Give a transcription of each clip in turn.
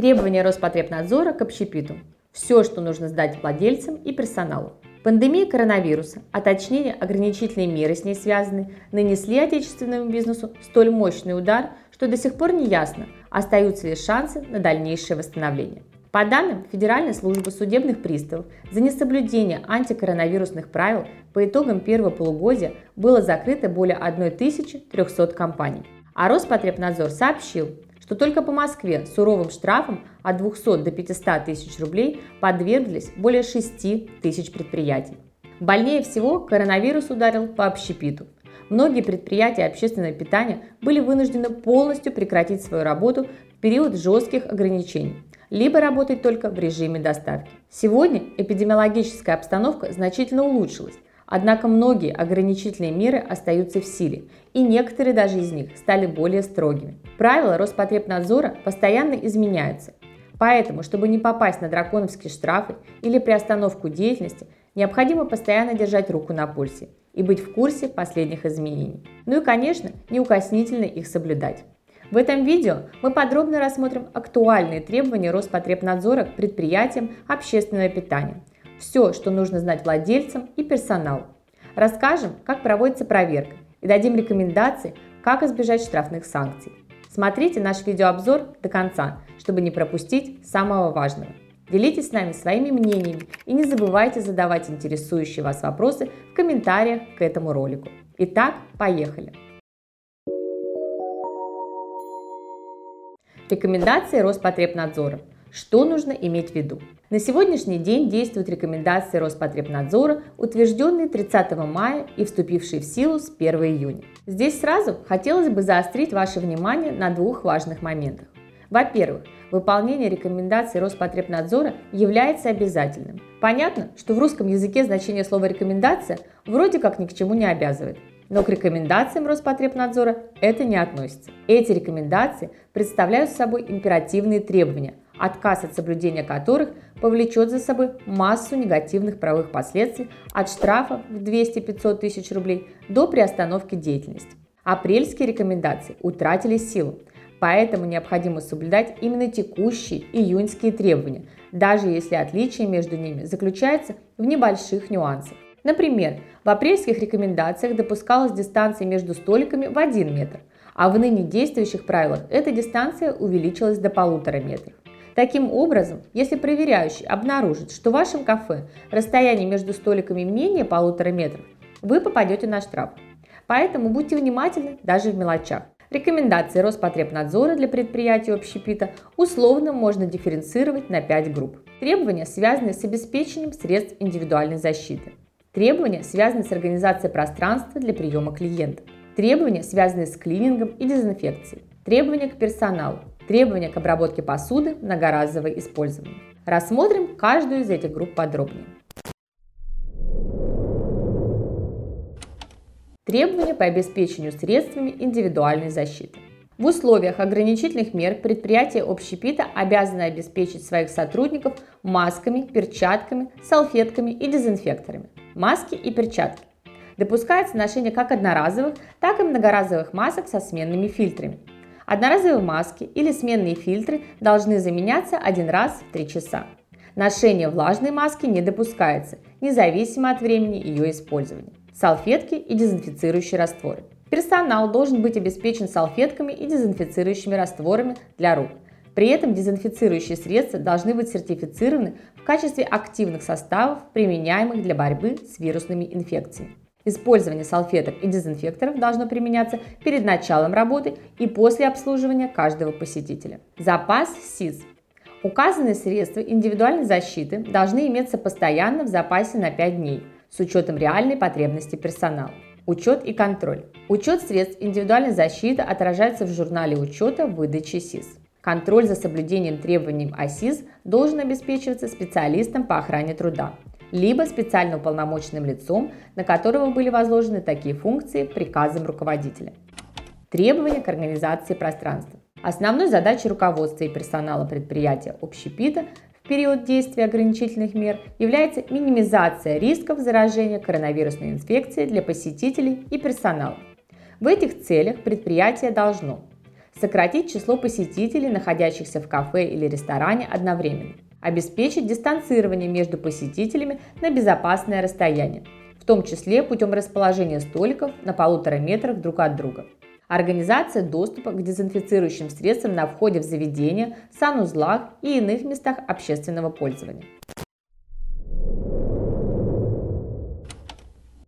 Требования Роспотребнадзора к общепиту. Все, что нужно сдать владельцам и персоналу. Пандемия коронавируса, а точнее ограничительные меры с ней связаны, нанесли отечественному бизнесу столь мощный удар, что до сих пор не ясно, остаются ли шансы на дальнейшее восстановление. По данным Федеральной службы судебных приставов, за несоблюдение антикоронавирусных правил по итогам первого полугодия было закрыто более 1300 компаний. А Роспотребнадзор сообщил, что только по Москве суровым штрафом от 200 до 500 тысяч рублей подверглись более 6 тысяч предприятий. Больнее всего коронавирус ударил по общепиту. Многие предприятия общественного питания были вынуждены полностью прекратить свою работу в период жестких ограничений, либо работать только в режиме доставки. Сегодня эпидемиологическая обстановка значительно улучшилась, Однако многие ограничительные меры остаются в силе, и некоторые даже из них стали более строгими. Правила Роспотребнадзора постоянно изменяются. Поэтому, чтобы не попасть на драконовские штрафы или приостановку деятельности, необходимо постоянно держать руку на пульсе и быть в курсе последних изменений. Ну и, конечно, неукоснительно их соблюдать. В этом видео мы подробно рассмотрим актуальные требования Роспотребнадзора к предприятиям общественного питания, все, что нужно знать владельцам и персоналу. Расскажем, как проводится проверка и дадим рекомендации, как избежать штрафных санкций. Смотрите наш видеообзор до конца, чтобы не пропустить самого важного. Делитесь с нами своими мнениями и не забывайте задавать интересующие вас вопросы в комментариях к этому ролику. Итак, поехали! Рекомендации Роспотребнадзора. Что нужно иметь в виду? На сегодняшний день действуют рекомендации Роспотребнадзора, утвержденные 30 мая и вступившие в силу с 1 июня. Здесь сразу хотелось бы заострить ваше внимание на двух важных моментах. Во-первых, выполнение рекомендаций Роспотребнадзора является обязательным. Понятно, что в русском языке значение слова «рекомендация» вроде как ни к чему не обязывает. Но к рекомендациям Роспотребнадзора это не относится. Эти рекомендации представляют собой императивные требования – отказ от соблюдения которых повлечет за собой массу негативных правовых последствий от штрафа в 200-500 тысяч рублей до приостановки деятельности. Апрельские рекомендации утратили силу, поэтому необходимо соблюдать именно текущие июньские требования, даже если отличие между ними заключается в небольших нюансах. Например, в апрельских рекомендациях допускалась дистанция между столиками в 1 метр, а в ныне действующих правилах эта дистанция увеличилась до полутора метров. Таким образом, если проверяющий обнаружит, что в вашем кафе расстояние между столиками менее полутора метров, вы попадете на штраф. Поэтому будьте внимательны даже в мелочах. Рекомендации Роспотребнадзора для предприятий общепита условно можно дифференцировать на 5 групп. Требования, связанные с обеспечением средств индивидуальной защиты. Требования, связанные с организацией пространства для приема клиентов. Требования, связанные с клинингом и дезинфекцией. Требования к персоналу. Требования к обработке посуды, многоразовое использование. Рассмотрим каждую из этих групп подробнее. Требования по обеспечению средствами индивидуальной защиты. В условиях ограничительных мер предприятия общепита обязаны обеспечить своих сотрудников масками, перчатками, салфетками и дезинфекторами. Маски и перчатки. Допускается ношение как одноразовых, так и многоразовых масок со сменными фильтрами. Одноразовые маски или сменные фильтры должны заменяться один раз в 3 часа. Ношение влажной маски не допускается, независимо от времени ее использования. Салфетки и дезинфицирующие растворы. Персонал должен быть обеспечен салфетками и дезинфицирующими растворами для рук. При этом дезинфицирующие средства должны быть сертифицированы в качестве активных составов, применяемых для борьбы с вирусными инфекциями. Использование салфеток и дезинфекторов должно применяться перед началом работы и после обслуживания каждого посетителя. Запас СИЗ. Указанные средства индивидуальной защиты должны иметься постоянно в запасе на 5 дней с учетом реальной потребности персонала. Учет и контроль. Учет средств индивидуальной защиты отражается в журнале учета выдачи СИЗ. Контроль за соблюдением требований ОСИЗ должен обеспечиваться специалистом по охране труда либо специально уполномоченным лицом, на которого были возложены такие функции приказом руководителя. Требования к организации пространства. Основной задачей руководства и персонала предприятия общепита в период действия ограничительных мер является минимизация рисков заражения коронавирусной инфекцией для посетителей и персонала. В этих целях предприятие должно Сократить число посетителей, находящихся в кафе или ресторане одновременно. Обеспечить дистанцирование между посетителями на безопасное расстояние, в том числе путем расположения столиков на полутора метрах друг от друга. Организация доступа к дезинфицирующим средствам на входе в заведение, санузлах и иных местах общественного пользования.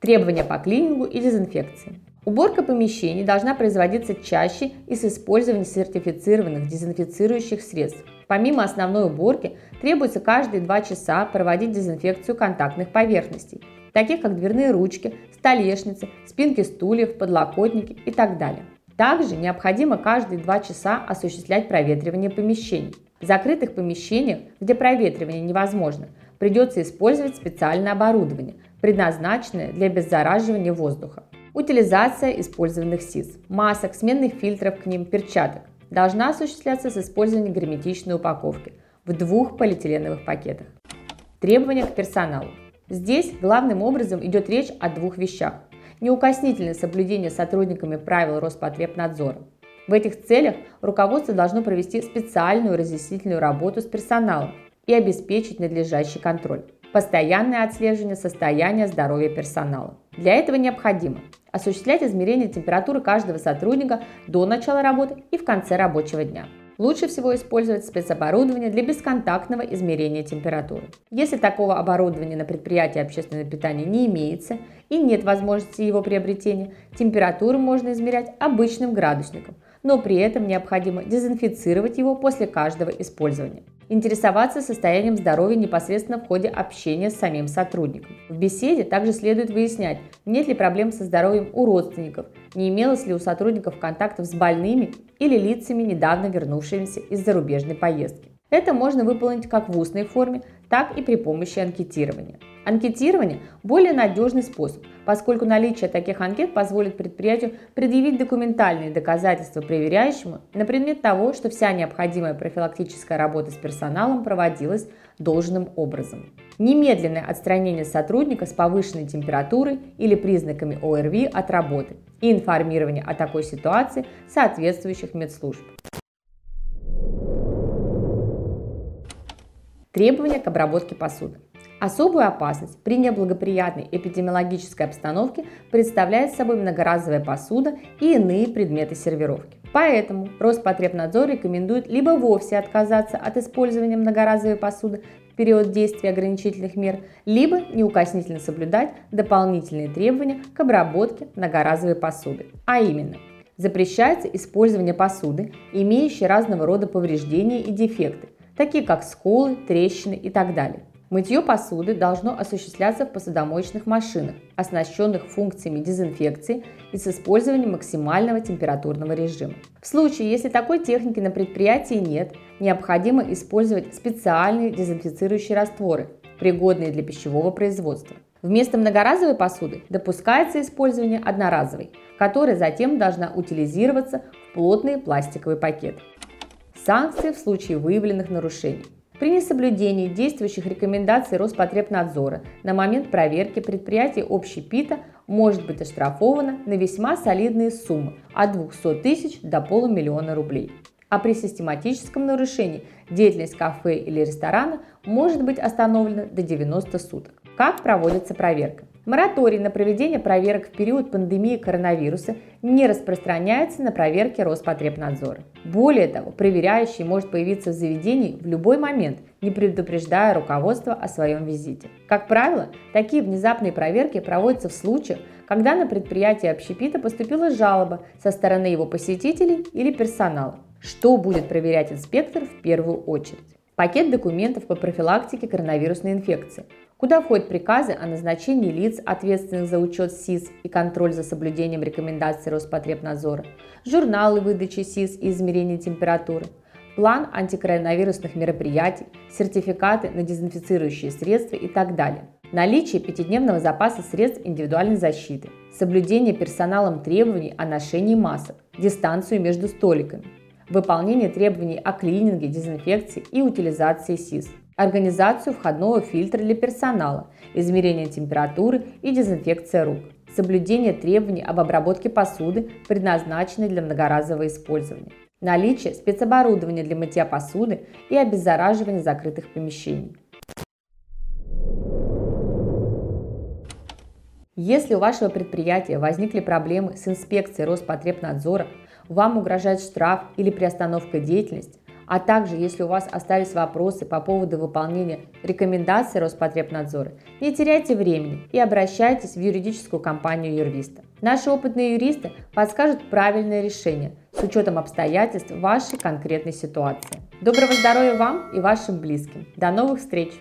Требования по клинингу и дезинфекции. Уборка помещений должна производиться чаще и с использованием сертифицированных дезинфицирующих средств. Помимо основной уборки, требуется каждые 2 часа проводить дезинфекцию контактных поверхностей, таких как дверные ручки, столешницы, спинки стульев, подлокотники и так далее. Также необходимо каждые 2 часа осуществлять проветривание помещений. В закрытых помещениях, где проветривание невозможно, придется использовать специальное оборудование, предназначенное для обеззараживания воздуха. Утилизация использованных СИС, масок, сменных фильтров к ним, перчаток должна осуществляться с использованием герметичной упаковки в двух полиэтиленовых пакетах. Требования к персоналу. Здесь главным образом идет речь о двух вещах. Неукоснительное соблюдение сотрудниками правил Роспотребнадзора. В этих целях руководство должно провести специальную разъяснительную работу с персоналом и обеспечить надлежащий контроль. Постоянное отслеживание состояния здоровья персонала. Для этого необходимо осуществлять измерение температуры каждого сотрудника до начала работы и в конце рабочего дня. Лучше всего использовать спецоборудование для бесконтактного измерения температуры. Если такого оборудования на предприятии общественного питания не имеется и нет возможности его приобретения, температуру можно измерять обычным градусником, но при этом необходимо дезинфицировать его после каждого использования. Интересоваться состоянием здоровья непосредственно в ходе общения с самим сотрудником. В беседе также следует выяснять, нет ли проблем со здоровьем у родственников, не имелось ли у сотрудников контактов с больными или лицами, недавно вернувшимися из зарубежной поездки. Это можно выполнить как в устной форме, так и при помощи анкетирования. Анкетирование – более надежный способ, поскольку наличие таких анкет позволит предприятию предъявить документальные доказательства проверяющему на предмет того, что вся необходимая профилактическая работа с персоналом проводилась должным образом. Немедленное отстранение сотрудника с повышенной температурой или признаками ОРВИ от работы и информирование о такой ситуации соответствующих медслужб. Требования к обработке посуды. Особую опасность при неблагоприятной эпидемиологической обстановке представляет собой многоразовая посуда и иные предметы сервировки. Поэтому Роспотребнадзор рекомендует либо вовсе отказаться от использования многоразовой посуды в период действия ограничительных мер, либо неукоснительно соблюдать дополнительные требования к обработке многоразовой посуды. А именно, запрещается использование посуды, имеющей разного рода повреждения и дефекты, такие как сколы, трещины и так далее. Мытье посуды должно осуществляться в посудомоечных машинах, оснащенных функциями дезинфекции и с использованием максимального температурного режима. В случае, если такой техники на предприятии нет, необходимо использовать специальные дезинфицирующие растворы, пригодные для пищевого производства. Вместо многоразовой посуды допускается использование одноразовой, которая затем должна утилизироваться в плотные пластиковые пакеты. Санкции в случае выявленных нарушений. При несоблюдении действующих рекомендаций Роспотребнадзора на момент проверки предприятие общепита может быть оштрафовано на весьма солидные суммы от 200 тысяч до полумиллиона рублей. А при систематическом нарушении деятельность кафе или ресторана может быть остановлена до 90 суток. Как проводится проверка? Мораторий на проведение проверок в период пандемии коронавируса не распространяется на проверки Роспотребнадзора. Более того, проверяющий может появиться в заведении в любой момент, не предупреждая руководство о своем визите. Как правило, такие внезапные проверки проводятся в случаях, когда на предприятие общепита поступила жалоба со стороны его посетителей или персонала. Что будет проверять инспектор в первую очередь? Пакет документов по профилактике коронавирусной инфекции – куда входят приказы о назначении лиц, ответственных за учет СИС и контроль за соблюдением рекомендаций Роспотребнадзора, журналы выдачи СИС и измерения температуры, план антикоронавирусных мероприятий, сертификаты на дезинфицирующие средства и так далее. Наличие пятидневного запаса средств индивидуальной защиты, соблюдение персоналом требований о ношении масок, дистанцию между столиками, выполнение требований о клининге, дезинфекции и утилизации СИС – организацию входного фильтра для персонала, измерение температуры и дезинфекция рук, соблюдение требований об обработке посуды, предназначенной для многоразового использования, наличие спецоборудования для мытья посуды и обеззараживания закрытых помещений. Если у вашего предприятия возникли проблемы с инспекцией Роспотребнадзора, вам угрожает штраф или приостановка деятельности, а также если у вас остались вопросы по поводу выполнения рекомендаций Роспотребнадзора, не теряйте времени и обращайтесь в юридическую компанию юриста. Наши опытные юристы подскажут правильное решение с учетом обстоятельств вашей конкретной ситуации. Доброго здоровья вам и вашим близким. До новых встреч!